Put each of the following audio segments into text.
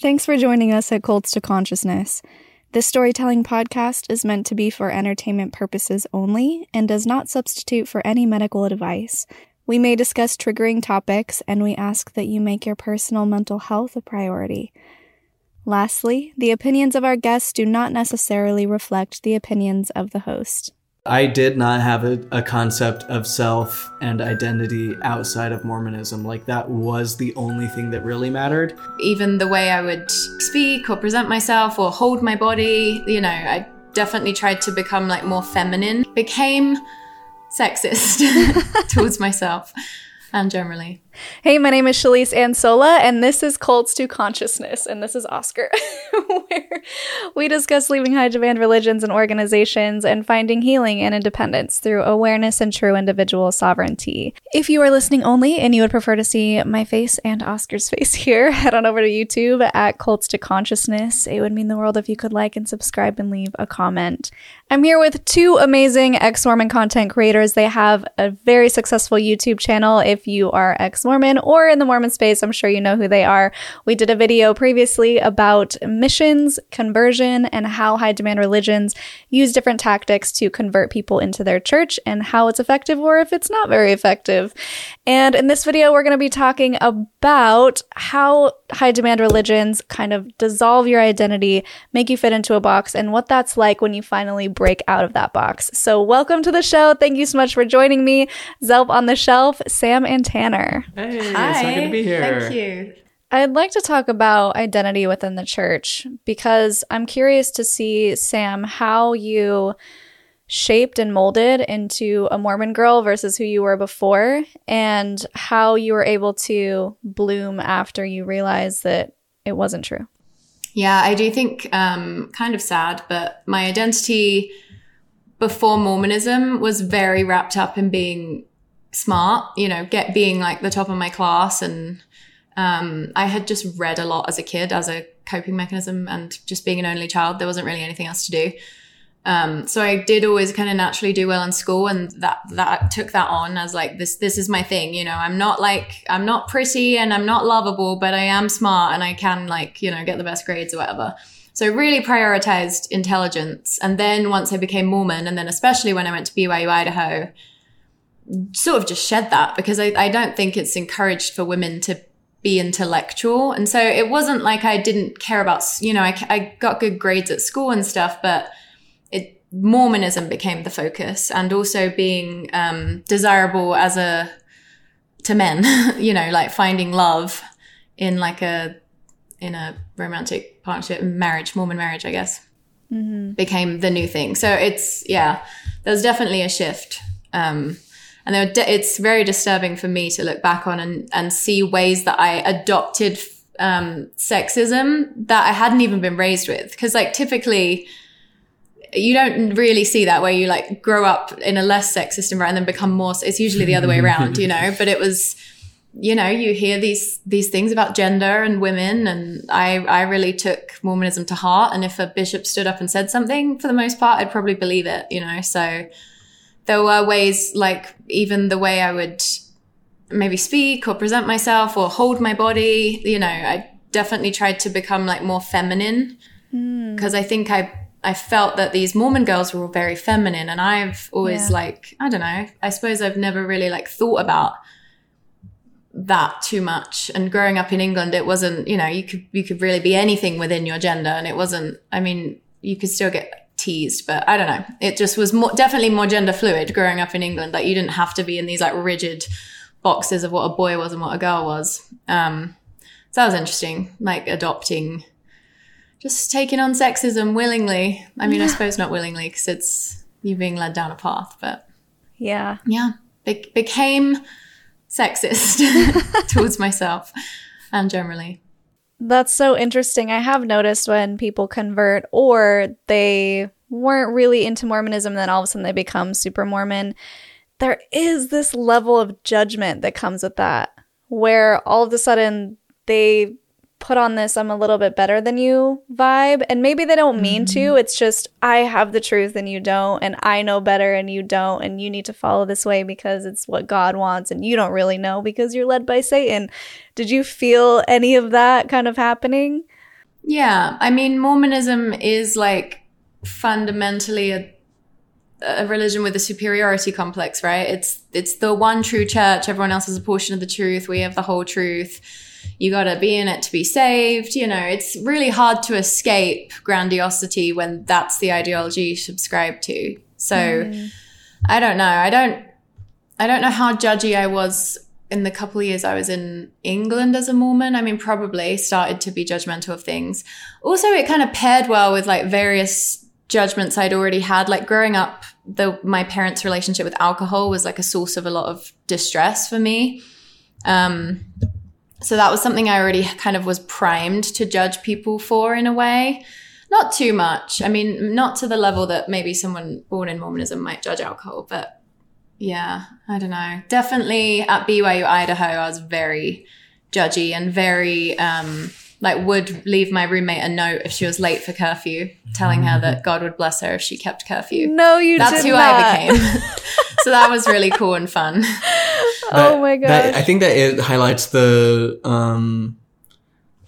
Thanks for joining us at Cults to Consciousness. This storytelling podcast is meant to be for entertainment purposes only and does not substitute for any medical advice. We may discuss triggering topics, and we ask that you make your personal mental health a priority. Lastly, the opinions of our guests do not necessarily reflect the opinions of the host. I did not have a, a, concept of self and identity outside of Mormonism. Like, that was the only thing that really mattered. Even the way I would speak or present myself or hold my body, you know, I definitely tried to become like more feminine, became sexist towards myself and generally. Hey, my name is Shalise Ansola, and this is Cults to Consciousness, and this is Oscar, where we discuss leaving high demand religions and organizations and finding healing and independence through awareness and true individual sovereignty. If you are listening only and you would prefer to see my face and Oscar's face here, head on over to YouTube at Cults to Consciousness. It would mean the world if you could like and subscribe and leave a comment. I'm here with two amazing ex Mormon content creators. They have a very successful YouTube channel. If you are ex Mormon or in the Mormon space, I'm sure you know who they are. We did a video previously about missions, conversion, and how high demand religions use different tactics to convert people into their church and how it's effective or if it's not very effective. And in this video, we're going to be talking about how high demand religions kind of dissolve your identity, make you fit into a box, and what that's like when you finally break out of that box. So, welcome to the show. Thank you so much for joining me, Zelph on the Shelf, Sam and Tanner. Hey, Hi. it's so good to be here. Thank you. I'd like to talk about identity within the church because I'm curious to see, Sam, how you shaped and molded into a Mormon girl versus who you were before, and how you were able to bloom after you realized that it wasn't true. Yeah, I do think um, kind of sad, but my identity before Mormonism was very wrapped up in being smart, you know, get being like the top of my class. And um, I had just read a lot as a kid as a coping mechanism and just being an only child. There wasn't really anything else to do. Um, so I did always kind of naturally do well in school and that, that took that on as like, this, this is my thing. You know, I'm not like, I'm not pretty and I'm not lovable, but I am smart and I can like, you know, get the best grades or whatever. So really prioritized intelligence. And then once I became Mormon and then especially when I went to BYU, Idaho, sort of just shed that because I, I don't think it's encouraged for women to be intellectual. And so it wasn't like I didn't care about, you know, I, I got good grades at school and stuff, but Mormonism became the focus and also being um, desirable as a to men, you know, like finding love in like a in a romantic partnership, marriage, Mormon marriage, I guess, mm-hmm. became the new thing. So it's yeah, there's definitely a shift. Um, and it's very disturbing for me to look back on and, and see ways that I adopted um, sexism that I hadn't even been raised with. Because like typically you don't really see that where you like grow up in a less sexist environment and then become more it's usually the other way around you know but it was you know you hear these these things about gender and women and i i really took mormonism to heart and if a bishop stood up and said something for the most part i'd probably believe it you know so there were ways like even the way i would maybe speak or present myself or hold my body you know i definitely tried to become like more feminine because mm. i think i I felt that these Mormon girls were all very feminine and I've always yeah. like, I don't know, I suppose I've never really like thought about that too much. And growing up in England, it wasn't, you know, you could, you could really be anything within your gender. And it wasn't, I mean, you could still get teased, but I don't know. It just was more, definitely more gender fluid growing up in England. Like you didn't have to be in these like rigid boxes of what a boy was and what a girl was. Um, so that was interesting, like adopting just taking on sexism willingly. I mean, I suppose not willingly because it's you being led down a path, but yeah, yeah, Be- became sexist towards myself and generally. That's so interesting. I have noticed when people convert or they weren't really into Mormonism, then all of a sudden they become super Mormon. There is this level of judgment that comes with that, where all of a sudden they put on this I'm a little bit better than you vibe. And maybe they don't mean mm-hmm. to. It's just I have the truth and you don't, and I know better and you don't, and you need to follow this way because it's what God wants and you don't really know because you're led by Satan. Did you feel any of that kind of happening? Yeah, I mean, Mormonism is like fundamentally a a religion with a superiority complex, right? It's it's the one true church. Everyone else is a portion of the truth. We have the whole truth. You got to be in it to be saved. You know, it's really hard to escape grandiosity when that's the ideology you subscribe to. So, I don't know. I don't I don't know how judgy I was in the couple of years I was in England as a Mormon. I mean, probably started to be judgmental of things. Also, it kind of paired well with like various judgments I'd already had. Like growing up, the my parents' relationship with alcohol was like a source of a lot of distress for me. Um, so that was something I already kind of was primed to judge people for in a way. Not too much. I mean, not to the level that maybe someone born in Mormonism might judge alcohol, but yeah, I don't know. Definitely at BYU Idaho, I was very judgy and very um, like would leave my roommate a note if she was late for curfew, telling her that God would bless her if she kept curfew. No, you didn't. That's who not. I became. so that was really cool and fun. Oh my god! I think that it highlights the um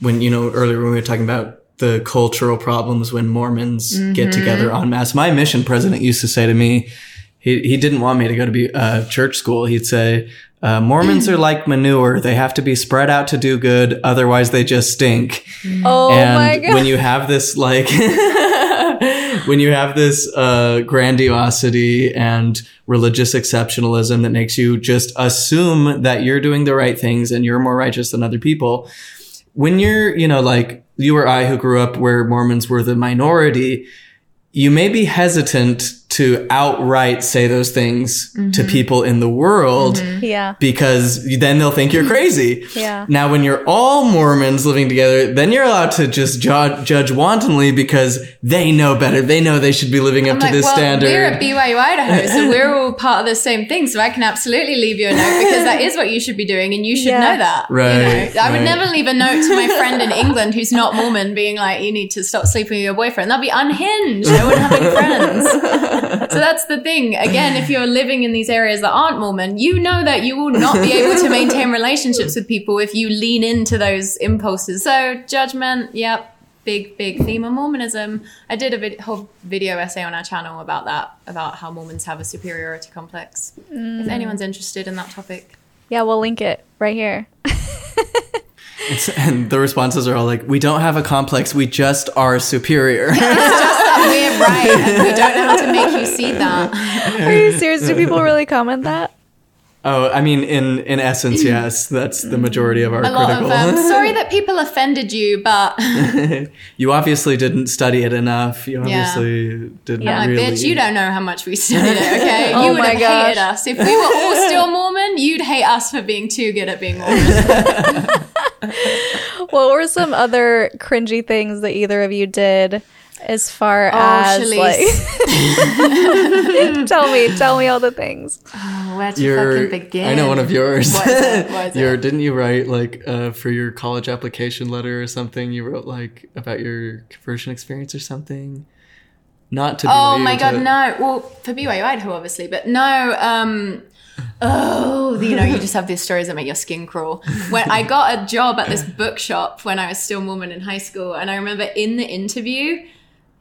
when you know earlier when we were talking about the cultural problems when Mormons get together en masse. My mission president used to say to me, he he didn't want me to go to be uh, church school. He'd say. Uh, Mormons are like manure. They have to be spread out to do good. Otherwise, they just stink. oh and my god. when you have this like when you have this uh, grandiosity and religious exceptionalism that makes you just assume that you're doing the right things and you're more righteous than other people when you're you know like you or i who grew up where mormons were the minority you may be hesitant to outright say those things to mm-hmm. people in the world mm-hmm. yeah. because then they'll think you're crazy. Yeah. Now, when you're all Mormons living together, then you're allowed to just judge, judge wantonly because they know better. They know they should be living up I'm to like, this well, standard. we're at BYU Idaho, so we're all part of the same thing. So I can absolutely leave you a note because that is what you should be doing, and you should Yeah. know that. you Right, know? I would never leave a note to my friend in England who's not Mormon, being like, "You need to stop sleeping with your boyfriend." That'd be unhinged. I wouldn't have any friends. so that's the thing. Again, if you're living in these areas that aren't Mormon, you know that you will not be able to maintain relationships with people if you lean into those impulses. So judgment, yep, big big theme of Mormonism. I did a vid- whole video essay on our channel about that, about how Mormons have a superiority complex. If mm. anyone's interested in that topic. Yeah, we'll link it right here. and the responses are all like, we don't have a complex. We just are superior. It's just that we're right, we don't know how to make you see that. Are you serious? Do people really comment that? oh, I mean, in, in essence, yes, that's the majority of our A lot critical. of um, sorry that people offended you, but you obviously didn't study it enough. You Yeah. obviously didn't I'm really. bitch, you don't know how much we studied it, okay? Oh you would my have gosh. hated us. If we were all still Mormon, you'd hate us for being too good at being Mormon. What were some other cringy things that either of you did as far Oh, as Shalice. like tell me, tell me all the things. Oh, where to Your, fucking begin? I know one of yours. What is it? What is your it? didn't you write like uh, for your college application letter or something? You wrote like about your conversion experience or something. Not to. Oh my god, to- no. Well, for BYU Idaho, obviously, but no. Um, oh, you know, you just have these stories that make your skin crawl. When I got a job at this bookshop when I was still Mormon in high school, and I remember in the interview,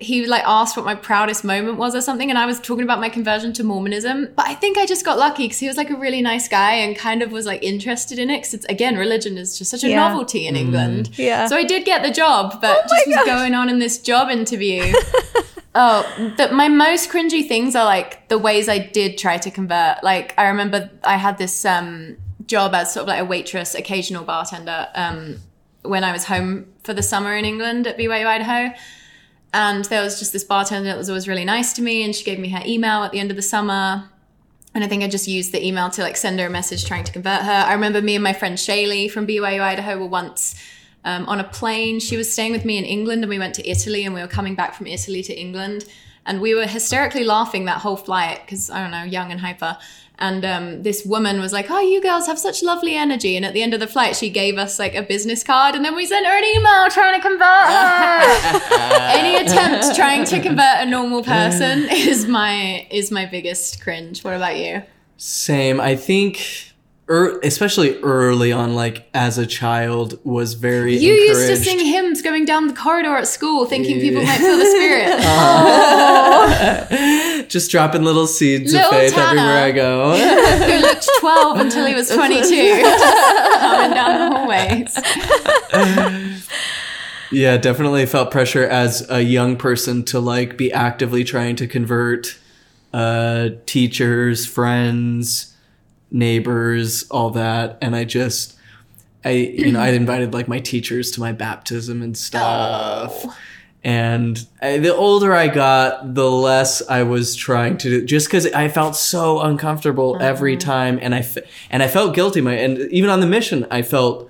he like asked what my proudest moment was or something, and I was talking about my conversion to Mormonism. But I think I just got lucky because he was like a really nice guy and kind of was like interested in it. Because it's again, religion is just such a Yeah. novelty in mm. England. Yeah. So I did get the job, but oh just was going on in this job interview. Oh, the, my most cringy things are like the ways I did try to convert. Like I remember I had this um, job as sort of like a waitress, occasional bartender um, when I was home for the summer in England at BYU Idaho. And there was just this bartender that was always really nice to me, and she gave me her email at the end of the summer. And I think I just used the email to like send her a message trying to convert her. I remember me and my friend Shaylee from BYU Idaho were once um, on a plane. She was staying with me in England and we went to Italy and we were coming back from Italy to England. And we were hysterically laughing that whole flight because I don't know, young and hyper. And um, this woman was like, Oh, you girls have such lovely energy. And at the end of the flight, she gave us like a business card and then we sent her an email trying to convert her. Any attempt trying to convert a normal person is my is my biggest cringe. What about you? Same. I think er, especially early on, like as a child, was very. You used to sing hymns going down the corridor at school, thinking people might feel the spirit. just dropping little seeds Little of faith Tanner. everywhere I go. Who looked 12 until he was 22, coming down the hallways. yeah, definitely felt pressure as a young person to like be actively trying to convert uh, teachers, friends, neighbors, all that, and I just. I you know I invited like my teachers to my baptism and stuff. And I, the older I got, the less I was trying to do, just because I felt so uncomfortable every time, and I f- and I felt guilty. My and even on the mission, I felt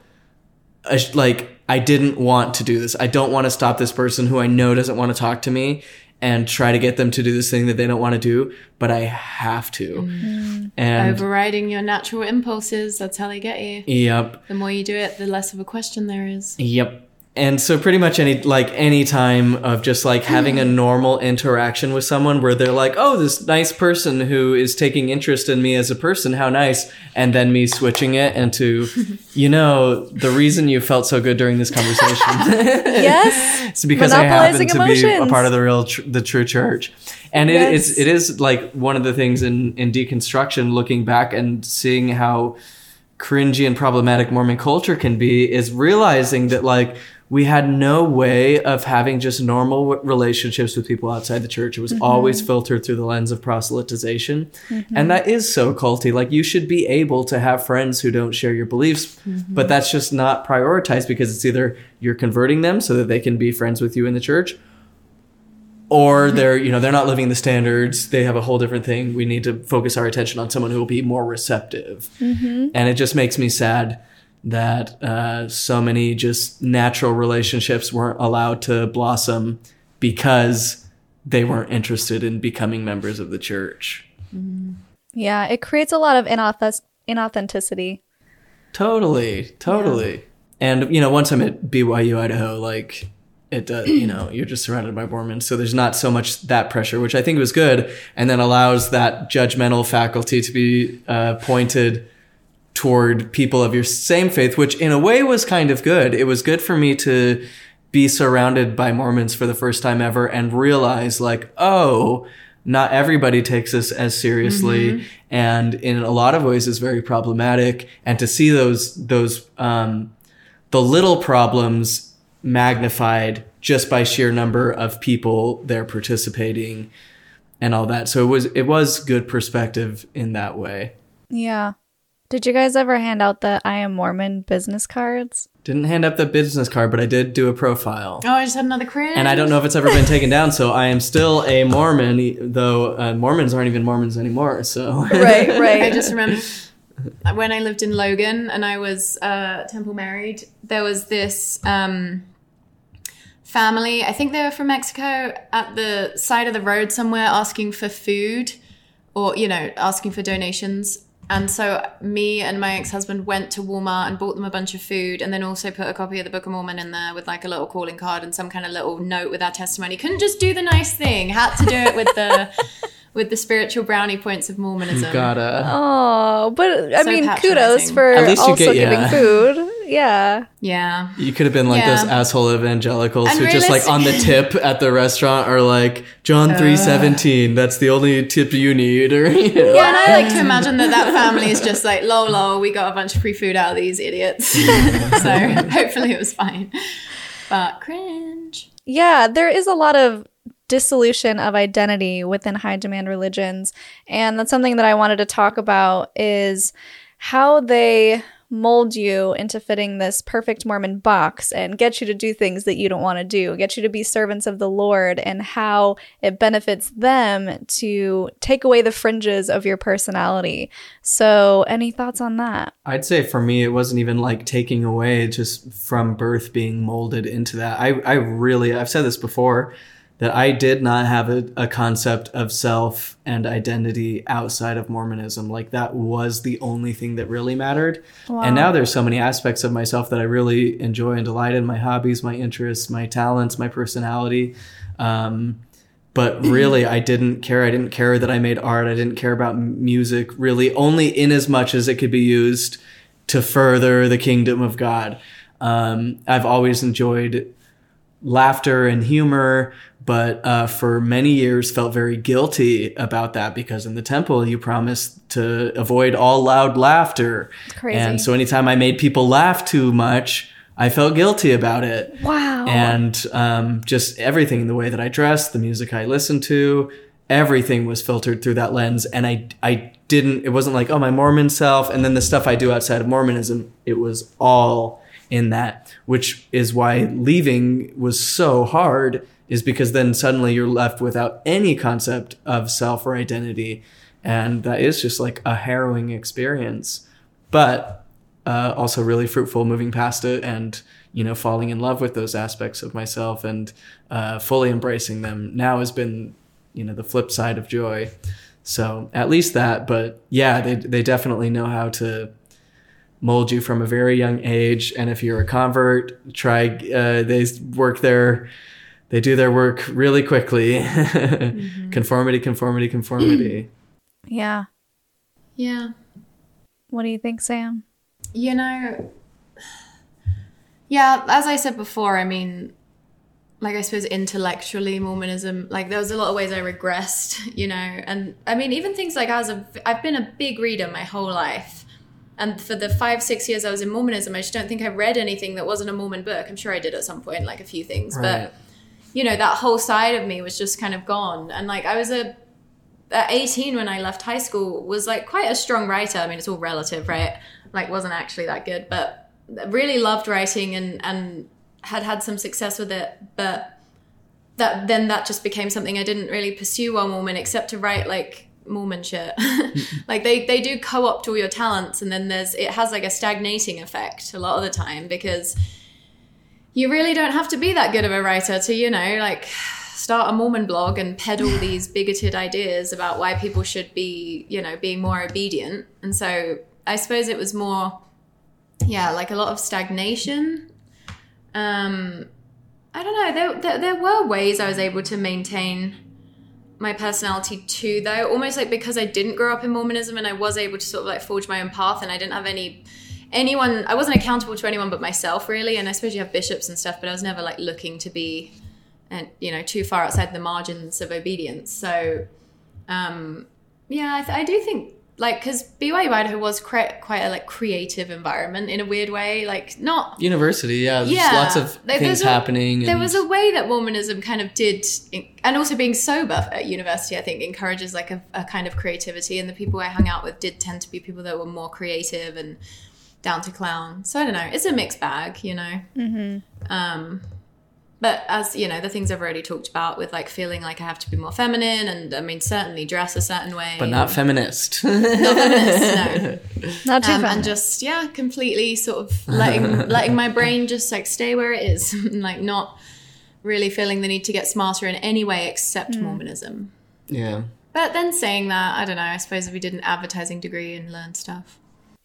uh, like I didn't want to do this. I don't want to stop this person who I know doesn't want to talk to me and try to get them to do this thing that they don't want to do, but I have to. Mm. And Overriding your natural impulses, that's how they get you. yep, The more you do it, the less of a question there is. Yep. And so pretty much any like any time of just like having a mm. normal interaction with someone where they're like, "Oh, this nice person who is taking interest in me as a person, how nice." And then me switching it into, "You know, the reason you felt so good during this conversation Yes. is because I happen to be a part of the real tr- the true church." And it, Yes. it's it is like one of the things in in deconstruction looking back and seeing how cringy and problematic Mormon culture can be is realizing that like we had no way of having just normal relationships with people outside the church. It was mm-hmm. always filtered through the lens of proselytization. Mm-hmm. And that is so culty. Like you should be able to have friends who don't share your beliefs, mm-hmm. but that's just not prioritized because it's either you're converting them so that they can be friends with you in the church or they're you know they're not living the standards. They have a whole different thing. We need to focus our attention on someone who will be more receptive. And it just makes me sad that uh, so many just natural relationships weren't allowed to blossom because they weren't interested in becoming members of the church Yeah, it creates a lot of inauth- inauthenticity. Totally, totally. And you know, once I'm at BYU Idaho, like it does, you know, you're just surrounded by Mormons, so there's not so much that pressure, which I think was good, and then allows that judgmental faculty to be uh, pointed toward people of your same faith, which in a way was kind of good. It was good for me to be surrounded by Mormons for the first time ever and realize like, oh, not everybody takes this as seriously and in a lot of ways is very problematic and to see those those um the little problems magnified just by sheer number of people there participating and all that. So it was it was good perspective in that way. Yeah. Did you guys ever hand out the I am Mormon business cards? Didn't hand up the business card, but I did do a profile. Oh, I just had another cringe. And I don't know if it's ever been taken down, so I am still a Mormon, though uh, Mormons aren't even Mormons anymore. So Right, right. I just remember when I lived in Logan and I was uh, temple married, there was this um, family, I think they were from Mexico, at the side of the road somewhere asking for food or, you know, asking for donations. And so me and my ex-husband went to Walmart and bought them a bunch of food and then also put a copy of the Book of Mormon in there with like a little calling card and some kind of little note with our testimony. Couldn't just do the nice thing. Had to do it with the with the spiritual brownie points of Mormonism. gotta. Oh, but I So mean, kudos for At you also get- giving yeah. food. Yeah. Yeah. You could have been like Yeah. those asshole evangelicals who just like on the tip at the restaurant are like John three seventeen. That's the only tip you need, or you know. Yeah, and I like to imagine that that family is just like, lol, lol, we got a bunch of free food out of these idiots. so hopefully it was fine. But cringe. Yeah, there is a lot of dissolution of identity within high demand religions, and that's something that I wanted to talk about is how they mold you into fitting this perfect Mormon box and get you to do things that you don't want to do, get you to be servants of the Lord, and how it benefits them to take away the fringes of your personality. So, any thoughts on that? I'd say for me, it wasn't even like taking away just from birth being molded into that. I, I really, I've said this before, that I did not have a, a concept of self and identity outside of Mormonism. Like that was the only thing that really mattered. And now there's so many aspects of myself that I really enjoy and delight in my hobbies, my interests, my talents, my personality. Um, but really I didn't care. I didn't care that I made art. I didn't care about music really only in as much as it could be used to further the kingdom of God. Um, I've always enjoyed laughter and humor, but uh, for many years felt very guilty about that because in the temple you promised to avoid all loud laughter. Crazy. And so anytime I made people laugh too much, I felt guilty about it. Wow. And um, just everything, the way that I dressed, the music I listened to, everything was filtered through that lens. And I, I didn't, it wasn't like, oh, my Mormon self, and then the stuff I do outside of Mormonism. It was all in that, which is why leaving was so hard, is because then suddenly you're left without any concept of self or identity. And that is just like a harrowing experience. But uh, also really fruitful moving past it and you know falling in love with those aspects of myself and uh, fully embracing them now has been you know the flip side of joy so at least that but yeah they, they definitely know how to mold you from a very young age and if you're a convert try uh, they work their they do their work really quickly mm-hmm. conformity conformity conformity yeah. Yeah. What do you think, Sam? You know, yeah, as I said before, I mean, like I suppose intellectually Mormonism, like there was a lot of ways I regressed, you know, and I mean, even things like as a, I've been a big reader my whole life. And for the five, six years I was in Mormonism, I just don't think I read anything that wasn't a Mormon book. I'm sure I did at some point, like a few things, Right. but you know, that whole side of me was just kind of gone. And like I was a, at 18 when I left high school was like quite a strong writer. I mean, it's all relative, right? Like wasn't actually that good, but really loved writing and and had had some success with it. But that then that just became something I didn't really pursue while Mormon, except to write like Mormon shit. like they they do co-opt all your talents, and then there's it has like a stagnating effect a lot of the time because you really don't have to be that good of a writer to you know like start a Mormon blog and peddle these bigoted ideas about why people should be, you know, being more obedient. And so I suppose it was more, yeah, like a lot of stagnation. Um, I don't know. There, there, there were ways I was able to maintain my personality too, though. Almost like because I didn't grow up in Mormonism and I was able to sort of like forge my own path, and I didn't have any anyone. I wasn't accountable to anyone but myself, really. And I suppose you have bishops and stuff, but I was never like looking to be and you know too far outside the margins of obedience so um yeah i, th- I do think like because byu idaho was cre- quite a like creative environment in a weird way like not university yeah there's yeah lots of There- things a- happening there and- was a way that mormonism kind of did and also being sober at university i think encourages like a, a kind of creativity and the people i hung out with did tend to be people that were more creative and down to clown. So i don't know. It's a mixed bag you know? Um but as you know the things i've already talked about with like feeling like i have to be more feminine and i mean certainly dress a certain way. But not feminist. Not feminist no. Not too um, fun. and just yeah completely sort of letting letting my brain just like stay where it is. Like not really feeling the need to get smarter in any way except mormonism. Yeah. But then saying that i don't know i suppose if we did an advertising degree and learn stuff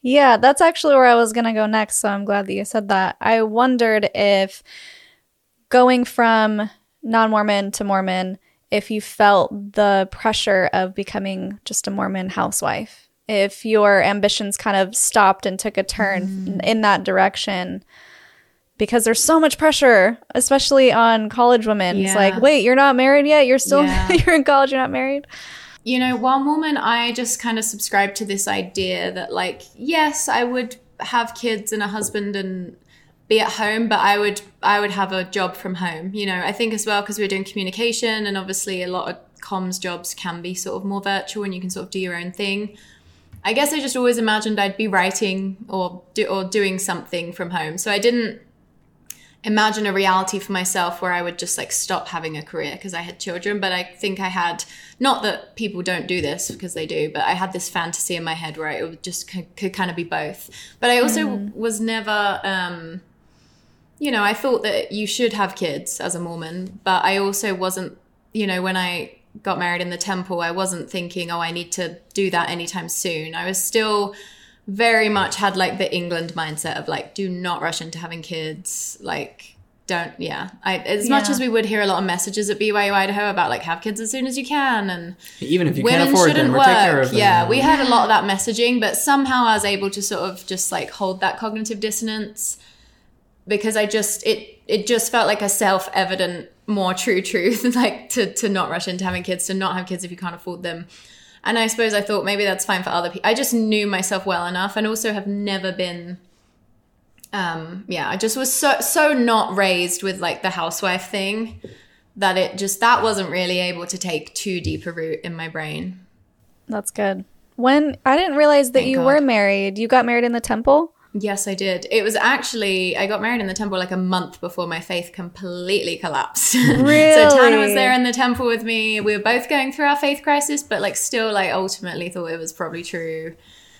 Yeah, that's actually where I was going to go next. So I'm glad that you said that. I wondered if going from non Mormon to Mormon, if you felt the pressure of becoming just a Mormon housewife, if your ambitions kind of stopped and took a turn mm. in that direction. Because there's so much pressure, especially on college women. It's like, wait, you're not married yet? You're still Yeah. you're in college, you're not married? You know, while Mormon, I just kind of subscribe to this idea that, like, yes, I would have kids and a husband and be at home, but I would I would have a job from home. You know, I think as well because we're doing communication, and obviously a lot of comms jobs can be sort of more virtual, and you can sort of do your own thing. I guess I just always imagined I'd be writing or do, or doing something from home, so I didn't imagine a reality for myself where I would just like stop having a career because I had children. But I think I had not that people don't do this because they do, but I had this fantasy in my head where it would just could, could kind of be both. But I also was never, um, you know, I thought that you should have kids as a Mormon, but I also wasn't, you know, when I got married in the temple, I wasn't thinking, oh, I need to do that anytime soon. I was still very much had like the England mindset of like, do not rush into having kids. Like, don't yeah I, as much as we would hear a lot of messages at BYU Idaho about like have kids as soon as you can and Even if you women can't afford shouldn't them or work take care of them. yeah we had a lot of that messaging but somehow I was able to sort of just like hold that cognitive dissonance because I just it it just felt like a self-evident more true truth like to to not rush into having kids to not have kids if you can't afford them and I suppose I thought maybe that's fine for other people I just knew myself well enough and also have never been um yeah I just was so so not raised with like the housewife thing that it just that wasn't really able to take too deep a root in my brain That's good. When I didn't realize that Thank you God. were married. You got married in the temple? Yes, I did. It was actually I got married in the temple like a month before my faith completely collapsed. Really? so Tanner was there in the temple with me. We were both going through our faith crisis, but like still like ultimately thought it was probably true.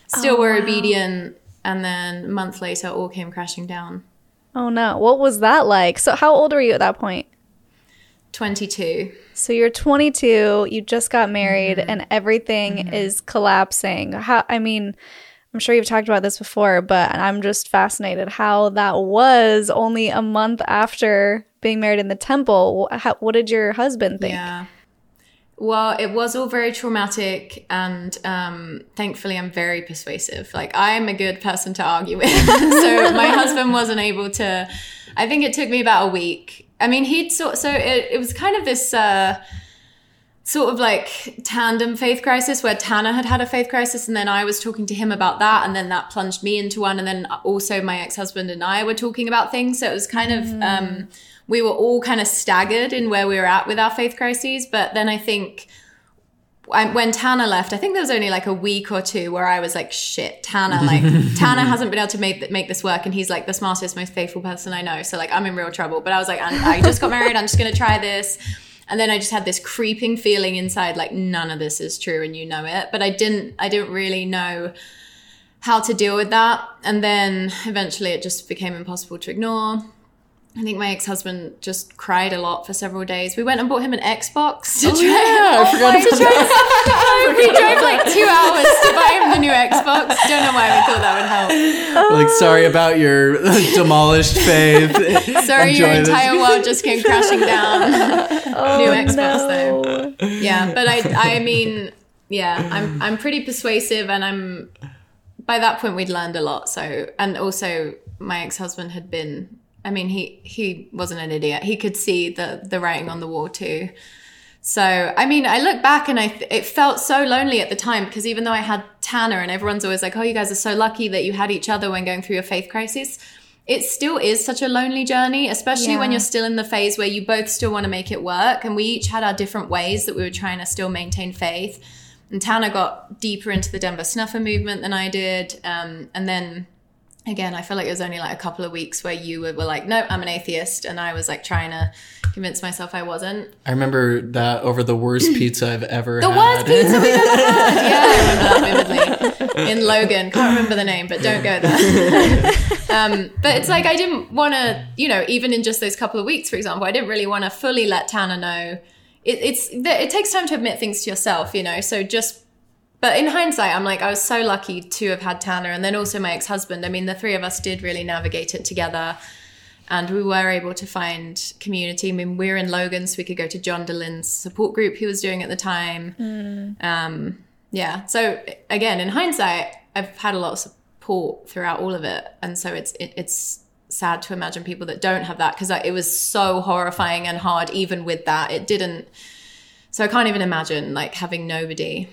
Still Oh, were wow. obedient and then a month later all came crashing down. Oh no. What was that like? So how old were you at that point? 22. So you're 22, you just got married Mm-hmm. and everything is collapsing. How I mean, I'm sure you've talked about this before, but I'm just fascinated how that was only a month after being married in the temple. How, what did your husband think? Yeah. Well, it was all very traumatic, and um, thankfully, I'm very persuasive. Like, I'm a good person to argue with. so, my husband wasn't able to. I think it took me about a week. I mean, he'd sort. So it, it was kind of this uh, sort of like tandem faith crisis where Tanner had had a faith crisis, and then I was talking to him about that, and then that plunged me into one, and then also my ex husband and I were talking about things. So it was kind of. Um, we were all kind of staggered in where we were at with our faith crises. But then I think I, when Tanner left, I think there was only like a week or two where I was like, shit, Tanner, like Tanner hasn't been able to make make this work, and he's like the smartest, most faithful person I know. So like I'm in real trouble. But I was like, I, I just got married. I'm just gonna try this. And then I just had this creeping feeling inside, like none of this is true, and you know it. But I didn't, I didn't really know how to deal with that. And then eventually, it just became impossible to ignore. I think my ex-husband just cried a lot for several days. We went and bought him an Xbox to try. yeah, I forgot to try. we drove like two hours to buy him the new Xbox. Don't know why we thought that would help. like sorry about your demolished faith. Sorry, your Enjoy this. entire world just came crashing down. Oh, New Xbox, though. yeah, but I, I mean, yeah, I'm, I'm pretty persuasive, and I'm. By that point, we'd learned a lot. So, and also, my ex-husband had been. I mean, he he wasn't an idiot. He could see the the writing on the wall too. So, I mean, I look back and I it felt so lonely at the time because even though I had Tanner and everyone's always like, "Oh, you guys are so lucky that you had each other when going through your faith crisis." It still is such a lonely journey, especially when you're still in the phase where you both still want to make it work. And we each had our different ways that we were trying to still maintain faith. And Tanner got deeper into the Denver Snuffer movement than I did. Um, and then again, I feel like it was only like a couple of weeks where you were, were like, no, I'm an atheist. And I was like trying to convince myself I wasn't. I remember that over the worst pizza I've ever The had. worst pizza we've ever had. Yeah, I remember that vividly. In Logan. Can't remember the name, but don't go there. um, but it's like I didn't want to, you know, even in just those couple of weeks, for example, I didn't really want to fully let Tanner know. It, it's it takes time to admit things to yourself, you know. So just, but in hindsight, I'm like I was so lucky to have had Tanner, and then also my ex husband. I mean, the three of us did really navigate it together and we were able to find community. I mean, we were in Logan, so we could go to John Dehlin's support group he was doing at the time. Um, yeah. So again, in hindsight, I've had a lot of support throughout all of it, and so it's it, it's sad to imagine people that don't have that because it was so horrifying and hard. Even with that, it didn't. So I can't even imagine like having nobody.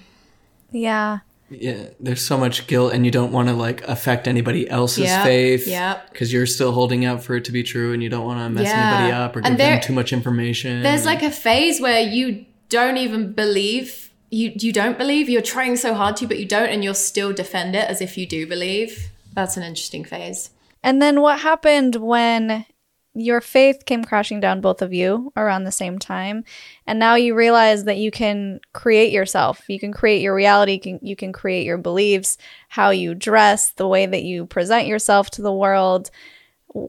Yeah. Yeah, there's so much guilt, and you don't want to like affect anybody else's Yep, faith. yep. Because you're still holding out for it to be true, and you don't want to mess Yeah. anybody up or give there- them too much information. There's like a phase where you don't even believe you you don't believe you're trying so hard to but you don't and you'll still defend it as if you do believe that's an interesting phase And then what happened when your faith came crashing down, both of you, around the same time? And now you realize that you can create yourself. You can create your reality. You can, you can create your beliefs, how you dress, the way that you present yourself to the world.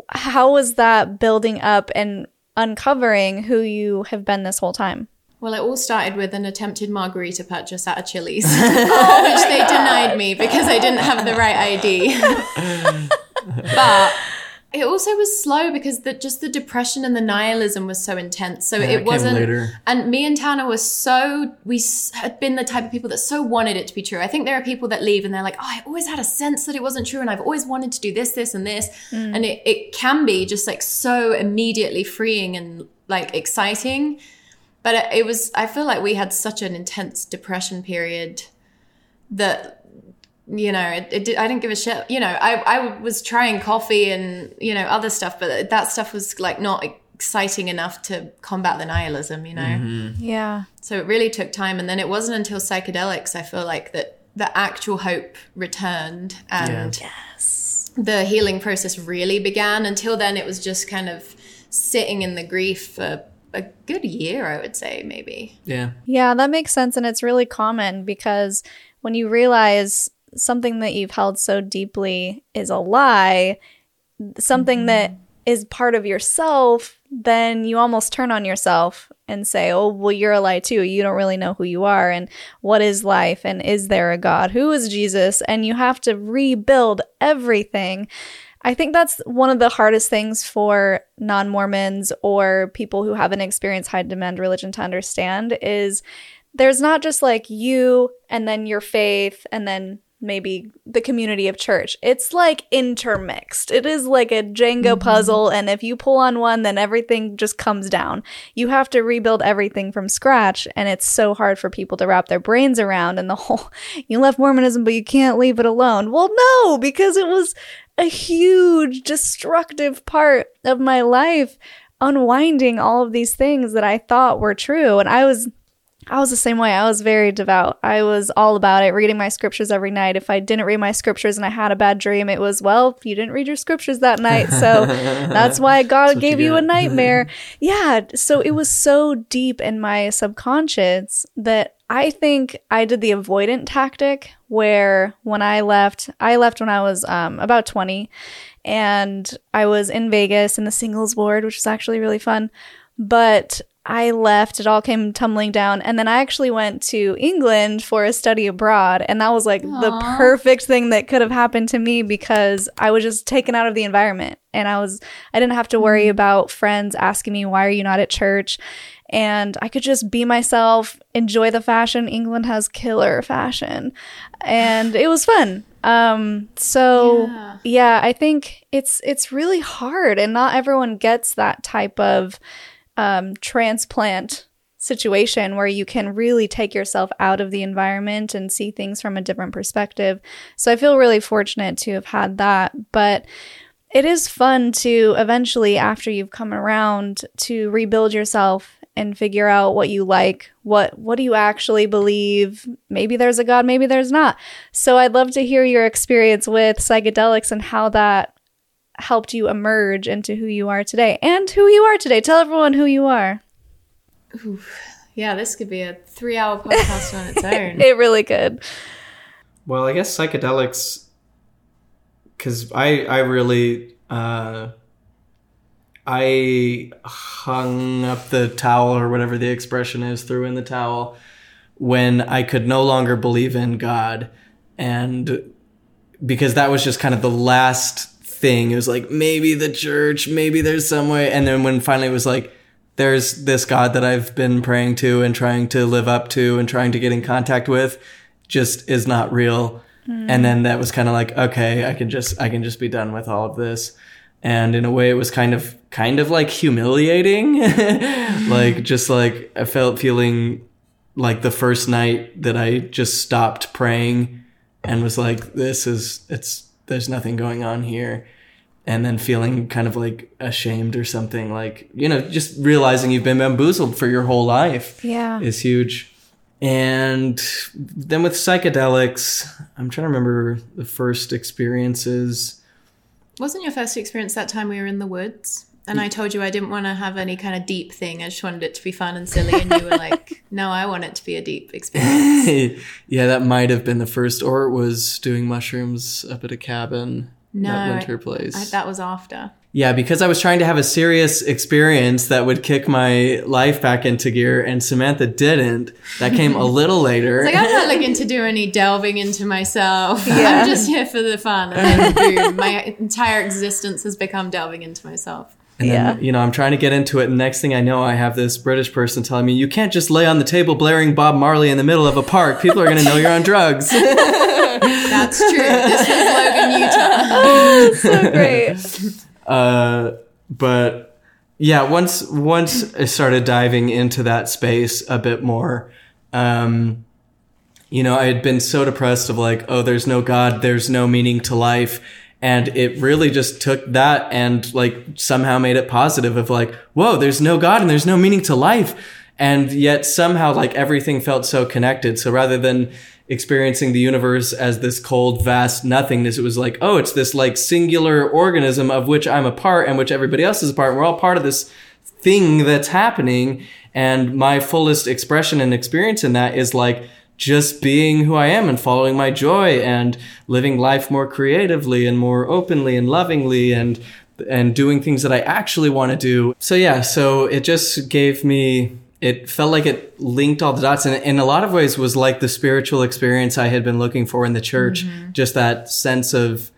How was that building up and uncovering who you have been this whole time? well it all started with an attempted margarita purchase at a chili's which they denied me because i didn't have the right id but it also was slow because the just the depression and the nihilism was so intense. So Yeah, it it wasn't. later. And me and Tanner were so we had been the type of people that so wanted it to be true. I think there are people that leave and they're like, oh, I always had a sense that it wasn't true, and I've always wanted to do this, this, and this, mm. and it it can be just like so immediately freeing and like exciting. But it, it was. I feel like we had such an intense depression period that you know, it, it did, I didn't give a shit. You know, I, I was trying coffee and, you know, other stuff, but that stuff was like not exciting enough to combat the nihilism, you know? Mm-hmm. Yeah. So it really took time. And then it wasn't until psychedelics, I feel like, that the actual hope returned and the healing process really began. Until then, it was just kind of sitting in the grief for a good year, I would say, maybe. Yeah. Yeah, that makes sense. And it's really common because when you realize something that you've held so deeply is a lie, something that mm-hmm. is part of yourself, then you almost turn on yourself and say, oh, well, you're a lie too. You don't really know who you are. And what is life? And is there a God? Who is Jesus? And you have to rebuild everything. I think that's one of the hardest things for non Mormons or people who haven't experienced high demand religion to understand is there's not just like you and then your faith and then maybe the community of church. It's like intermixed. It is like a Jenga mm-hmm. puzzle. And if you pull on one, then everything just comes down. You have to rebuild everything from scratch. And it's so hard for people to wrap their brains around. And the whole, you left Mormonism, but you can't leave it alone. Well, no, because it was a huge destructive part of my life unwinding all of these things that I thought were true. And I was I was the same way. I was very devout. I was all about it, reading my scriptures every night. If I didn't read my scriptures and I had a bad dream, it was, well, you didn't read your scriptures that night. So that's why God what gave you you a nightmare. yeah. So it was so deep in my subconscious that I think I did the avoidant tactic where when I left, I left when I was um, about 20 and I was in Vegas in the singles ward, which was actually really fun. But I left, it all came tumbling down. And then I actually went to England for a study abroad. And that was like the perfect thing that could have happened to me because I was just taken out of the environment. And I was, I didn't have to worry about friends asking me, why are you not at church? And I could just be myself, enjoy the fashion. England has killer fashion. And it was fun. Um, so Yeah. yeah, I think it's it's really hard and not everyone gets that type of um, transplant situation where you can really take yourself out of the environment and see things from a different perspective. So I feel really fortunate to have had that, but it is fun to eventually after you've come around to rebuild yourself and figure out what you like what what do you actually believe? Maybe there's a god maybe there's not. So i'd love to hear your experience with psychedelics and how that helped you emerge into who you are today and who you are today. Tell everyone who you are. Yeah, this could be a three hour podcast on its own. it really could. Well, I guess psychedelics, because I I really uh, I hung up the towel or whatever the expression is, threw in the towel when I could no longer believe in God, and because that was just kind of the last thing. It was like maybe the church, maybe there's some way, and then when finally it was like. There's this God that I've been praying to and trying to live up to and trying to get in contact with just is not real. Hmm. And then that was kind of like, okay, I can just, I can just be done with all of this. And in a way, it was kind of, kind of like humiliating. like, just like I felt feeling like the first night that I just stopped praying and was like, this is, it's, there's nothing going on here. And then feeling kind of like ashamed or something, like, you know, just realizing you've been bamboozled for your whole life yeah is huge. And then with psychedelics, I'm trying to remember the first experiences. Wasn't your first experience that time we were in the woods? And I told you I didn't want to have any kind of deep thing. I just wanted it to be fun and silly. And you were like, no, I want it to be a deep experience. yeah, that might have been the first, or it was doing mushrooms up at a cabin No, at I- Winter Place. I, that was after. yeah, because I was trying to have a serious experience that would kick my life back into gear, and Samantha didn't. That came a little later. Like I'm not looking to do any delving into myself. Yeah. I'm just here for the fun. And then boom, my entire existence has become delving into myself. And then, Yeah. you know, I'm trying to get into it, and next thing I know, I have this British person telling me, "You can't just lay on the table blaring Bob Marley in the middle of a park. People are going to know you're on drugs." That's true. This was Logan, Utah. so great. uh, but yeah, once once I started diving into that space a bit more, um, you know, I had been so depressed of like, oh, there's no God, there's no meaning to life. And it really just took that and like somehow made it positive of like, whoa, there's no God and there's no meaning to life. And yet somehow like everything felt so connected. So rather than experiencing the universe as this cold, vast nothingness, it was like, oh, it's this like singular organism of which I'm a part and which everybody else is a part. And we're all part of this thing that's happening. And my fullest expression and experience in that is like just being who I am and following my joy and living life more creatively and more openly and lovingly and and doing things that I actually want to do. So yeah, so it just gave me it felt like it linked all the dots and in a lot of ways was like the spiritual experience I had been looking for in the church, mm-hmm. just that sense of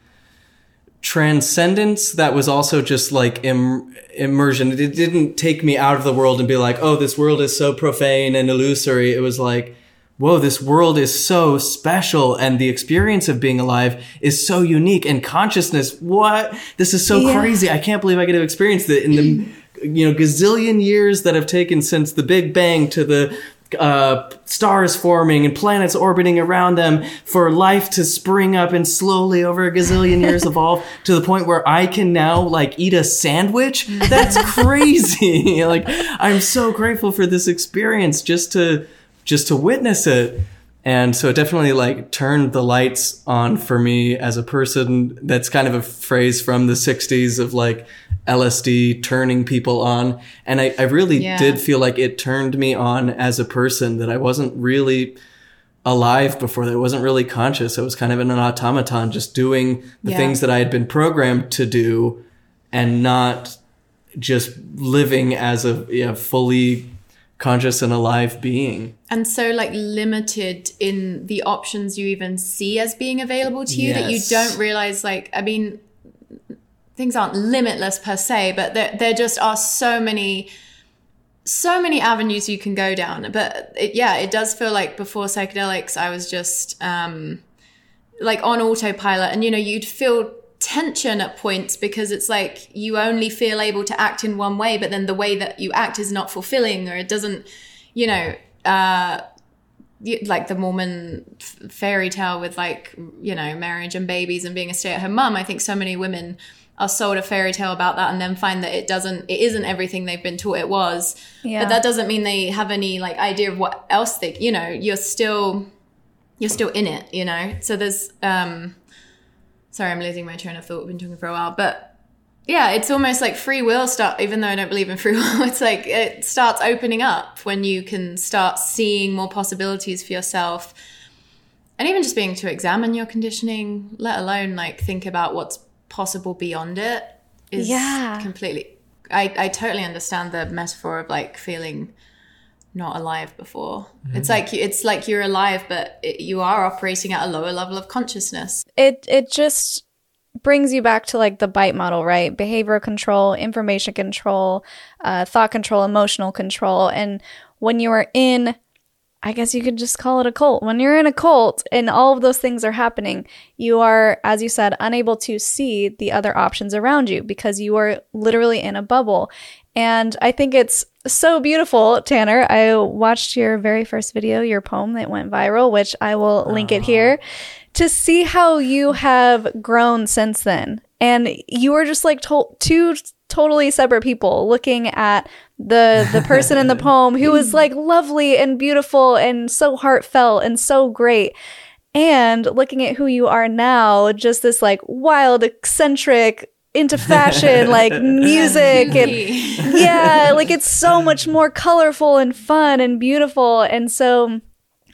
transcendence that was also just like Im- immersion. It didn't take me out of the world and be like, oh, this world is so profane and illusory. It was like, whoa, this world is so special and the experience of being alive is so unique and consciousness. What? This is so Yeah. crazy. I can't believe I get to experience it in the, you know, gazillion years that have taken since the Big Bang to the, uh, stars forming and planets orbiting around them for life to spring up and slowly over a gazillion years evolve to the point where I can now like eat a sandwich. That's crazy. like I'm so grateful for this experience just to just to witness it. And so it definitely like turned the lights on for me as a person. That's kind of a phrase from the 60s of like LSD turning people on. And I, I really Yeah. did feel like it turned me on as a person that I wasn't really alive before that I wasn't really conscious. I was kind of in an automaton just doing the Yeah. things that I had been programmed to do and not just living as a yeah, fully conscious and alive being. and so like limited in the options you even see as being available to you that you don't realize like i mean things aren't limitless per se but there, there just are so many so many avenues you can go down. But it, yeah it does feel like before psychedelics i was just um like on autopilot. And you know you'd feel tension at points because it's like you only feel able to act in one way but then the way that you act is not fulfilling or it doesn't you know uh like the Mormon fairy tale with like you know marriage and babies and being a stay-at-home mom. I think so many women are sold a fairy tale about that and then find that it doesn't it isn't everything they've been taught it was. Yeah. But that doesn't mean they have any like idea of what else they you know you're still you're still in it you know. So there's um sorry I'm losing my train of thought. We've been talking for a while, but yeah, it's almost like free will start even though I don't believe in free will, it's like it starts opening up when you can start seeing more possibilities for yourself. And even just being to examine your conditioning, let alone like think about what's possible beyond it is Yeah. completely I, I totally understand the metaphor of like feeling not alive before. It's like you- it's like you're alive, but it, you are operating at a lower level of consciousness. it it just brings you back to like the bite model right? Behavioral control information control uh, thought control emotional control. And when you are in i guess you could just call it a cult. When you're in a cult and all of those things are happening you are as you said unable to see the other options around you because you are literally in a bubble. And i think it's so beautiful tanner i watched your very first video your poem that went viral which i will link it here uh-huh. to see how you have grown since then. And you are just like to- two totally separate people looking at the the person in the poem who is like lovely and beautiful and so heartfelt and so great. And looking at who you are now, just this like wild, eccentric, into fashion, like music and yeah, like it's so much more colorful and fun and beautiful. And so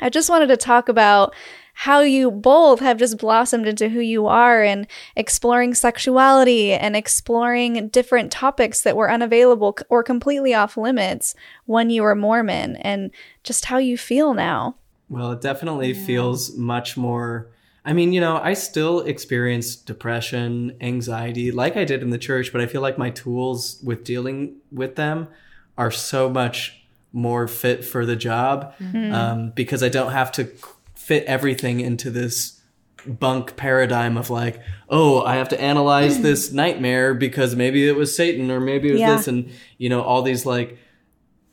I just wanted to talk about how you both have just blossomed into who you are and exploring sexuality and exploring different topics that were unavailable or completely off limits when you were Mormon and just how you feel now. Well, it definitely yeah. feels much more. I mean, you know, I still experience depression, anxiety like I did in the church, but I feel like my tools with dealing with them are so much more fit for the job mm-hmm. um, because I don't have to fit everything into this bunk paradigm of like, oh, I have to analyze this nightmare because maybe it was Satan or maybe it was yeah. this, and you know, all these like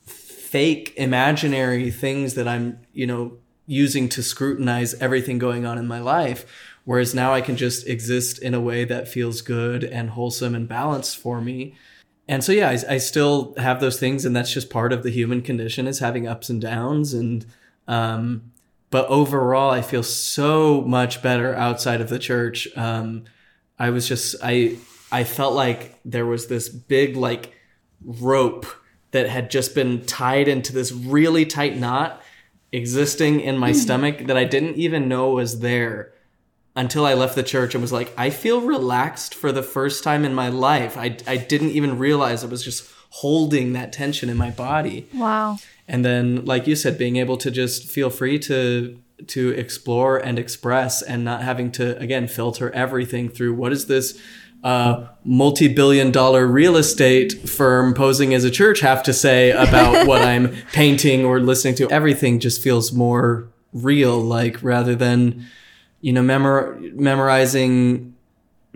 fake imaginary things that I'm, you know, using to scrutinize everything going on in my life. Whereas now I can just exist in a way that feels good and wholesome and balanced for me. And so, yeah, I, I still have those things, and that's just part of the human condition is having ups and downs. And um, but overall, I feel so much better outside of the church. Um, I was just I I felt like there was this big like rope that had just been tied into this really tight knot existing in my mm. stomach that I didn't even know was there until I left the church and was like, I feel relaxed for the first time in my life. I, I didn't even realize I was just holding that tension in my body. Wow and then like you said being able to just feel free to to explore and express and not having to again filter everything through what is this uh, multi-billion dollar real estate firm posing as a church have to say about what I'm painting or listening to. Everything just feels more real, like rather than, you know, memor- memorizing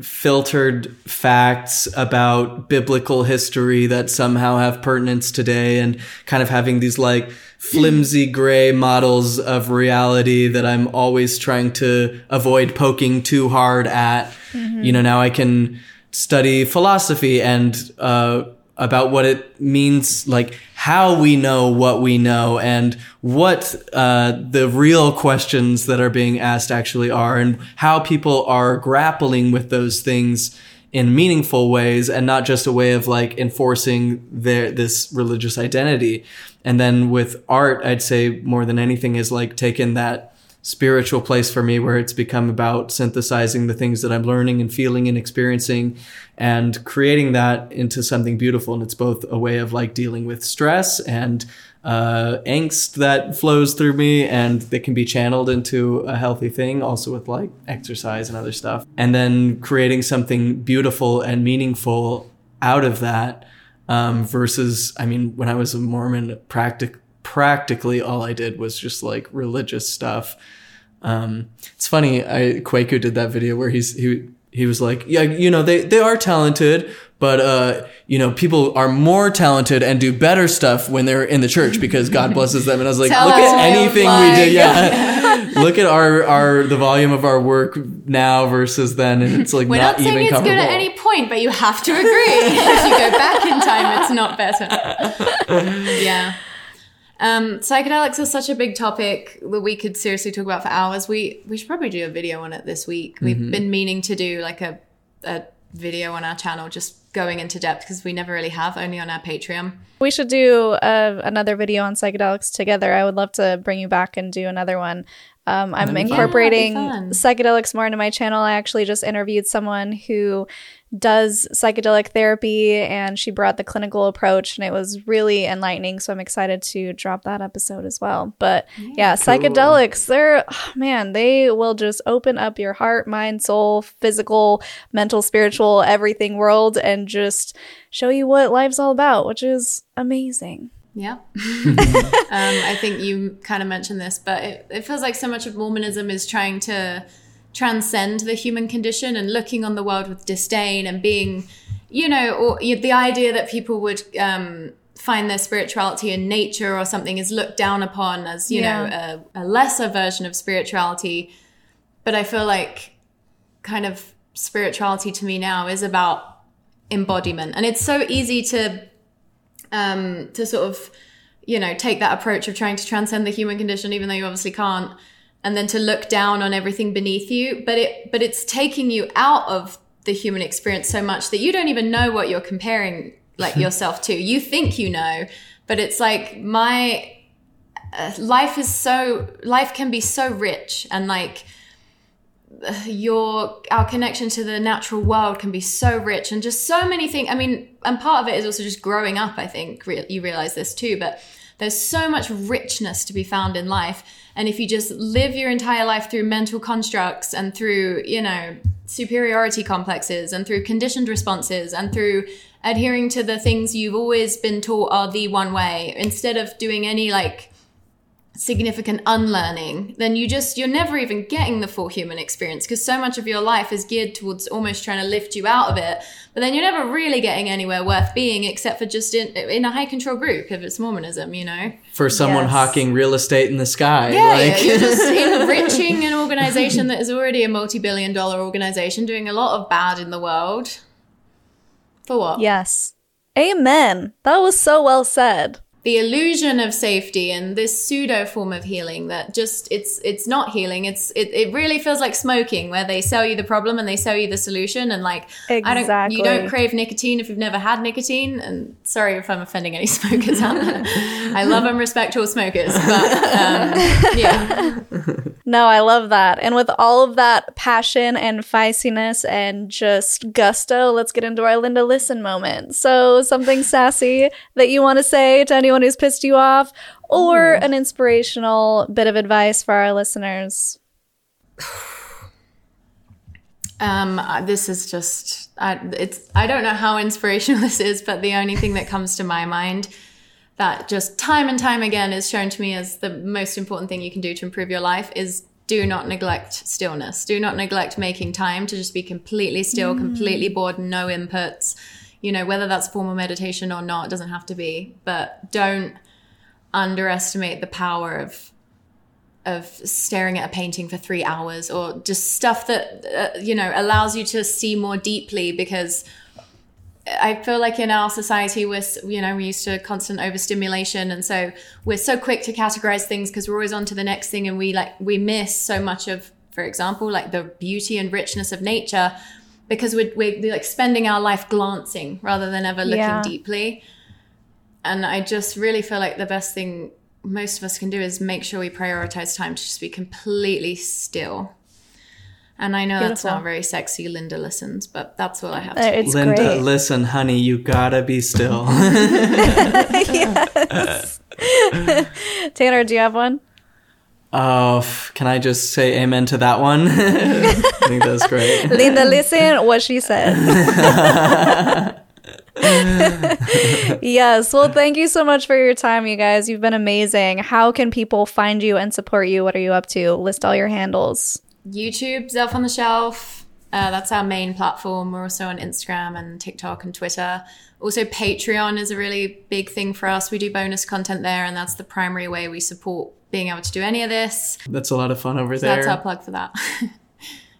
filtered facts about biblical history that somehow have pertinence today and kind of having these like flimsy gray models of reality that I'm always trying to avoid poking too hard at. Mm-hmm. You know, now I can study philosophy and uh, about what it means, like how we know what we know and what uh, the real questions that are being asked actually are and how people are grappling with those things in meaningful ways and not just a way of like enforcing their this religious identity. And then with art i'd say more than anything is like taken that spiritual place for me where it's become about synthesizing the things that I'm learning and feeling and experiencing and creating that into something beautiful. And it's both a way of like dealing with stress and uh, angst that flows through me and that can be channeled into a healthy thing, also with like exercise and other stuff. And then creating something beautiful and meaningful out of that. Um, versus, I mean, when I was a Mormon, practic- practically all I did was just like religious stuff. Um, it's funny. I Kwaku did that video where he's he he was like, yeah, you know, they they are talented, but uh, you know, people are more talented and do better stuff when they're in the church because God blesses them. And I was like, Tell look at anything we did, yeah. look at our our the volume of our work now versus then, and it's like We're not, not saying it's good at any point, but you have to agree. if you go back in time, it's not better. yeah. Um, psychedelics are such a big topic that we could seriously talk about for hours. We we should probably do a video on it this week. We've mm-hmm. been meaning to do like a, a video on our channel just going into depth because we never really have, only on our Patreon. We should do uh, another video on psychedelics together. I would love to bring you back and do another one. Um, I'm incorporating psychedelics more into my channel. I actually just interviewed someone who does psychedelic therapy and she brought the clinical approach and it was really enlightening so i'm excited to drop that episode as well but yeah, cool. psychedelics they're oh, man they will just open up your heart mind soul physical mental spiritual everything world and just show you what life's all about which is amazing yeah. um, I think you kind of mentioned this, but it, it feels like so much of Mormonism is trying to transcend the human condition and looking on the world with disdain and being, you know, or the idea that people would um, find their spirituality in nature or something is looked down upon as, you yeah. know, a, a lesser version of spirituality. But I feel like kind of spirituality to me now is about embodiment. And it's so easy to um, to sort of, you know, take that approach of trying to transcend the human condition, even though you obviously can't and then to look down on everything beneath you but it but it's taking you out of the human experience so much that you don't even know what you're comparing like yourself to. You think you know but it's like my uh, life is so life can be so rich and like your our connection to the natural world can be so rich and just so many things i mean and part of it is also just growing up i think re- you realize this too but there's so much richness to be found in life. And if you just live your entire life through mental constructs and through you know superiority complexes and through conditioned responses and through adhering to the things you've always been taught are the one way instead of doing any like significant unlearning, then you just, you're never even getting the full human experience because so much of your life is geared towards almost trying to lift you out of it. But then you're never really getting anywhere worth being except for just in, in a high control group if it's Mormonism, you know? For someone Yes. hawking real estate in the sky. Yeah, like, you're just enriching an organization that is already a multi billion dollar organization doing a lot of bad in the world. For what? Yes. Amen. That was so well said. The illusion of safety and this pseudo form of healing that just it's it's not healing. It's it, it really feels like smoking where they sell you the problem and they sell you the solution and like i don't you don't crave nicotine if you've never had nicotine. And sorry if i'm offending any smokers. Out there i love and respect all smokers but um, yeah. No, I love that. And with all of that passion and feistiness and just gusto, let's get into our Linda Listen moment. So, something sassy that you want to say to anyone who's pissed you off, or an inspirational bit of advice for our listeners. Um, this is just, I, it's, I don't know how inspirational this is, but the only thing that comes to my mind that just time and time again is shown to me as the most important thing you can do to improve your life is do not neglect stillness. Do not neglect making time to just be completely still, completely bored, no inputs. You know, whether that's formal meditation or not, doesn't have to be, but don't underestimate the power of of staring at a painting for three hours or just stuff that uh, you know allows you to see more deeply because i feel like in our society we're you know we're used to constant overstimulation and so we're so quick to categorize things because we're always on to the next thing and we like we miss so much of for example like the beauty and richness of nature because we're, we're like spending our life glancing rather than ever looking Yeah. deeply and I just really feel like the best thing most of us can do is make sure we prioritize time to just be completely still. And I know that's not very sexy, Linda listens, but that's all I have Uh, to It's Linda, great. listen, honey, you gotta be still. yes. Tanner, do you have one? Oh, can I just say amen to that one? I think that's great. Linda, listen what she said. yes. Well, thank you so much for your time, you guys. You've been amazing. How can people find you and support you? What are you up to? List all your handles. YouTube, Zelph on the Shelf. Uh, that's our main platform. We're also on Instagram and TikTok and Twitter. Also, Patreon is a really big thing for us. We do bonus content there, and that's the primary way we support being able to do any of this. That's a lot of fun over So there. that's our plug for that.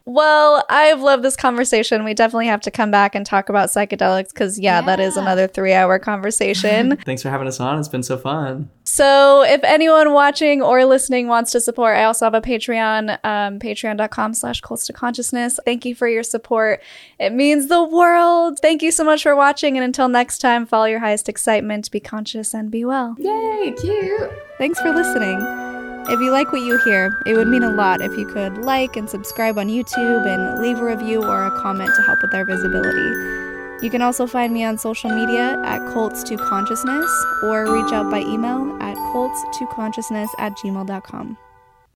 Well, I've loved this conversation. We definitely have to come back and talk about psychedelics because, yeah, that is another three hour conversation. Thanks for having us on. It's been so fun. so, if anyone watching or listening wants to support, I also have a Patreon, um, patreon.com slash cults to consciousness. Thank you for your support. It means the world. Thank you so much for watching. And until next time, follow your highest excitement, be conscious, and be well. Yay, cute. Thanks for listening. If you like what you hear, it would mean a lot if you could like and subscribe on YouTube and leave a review or a comment to help with our visibility. You can also find me on social media at Cults to Consciousness or reach out by email at cults to consciousness at gmail.com.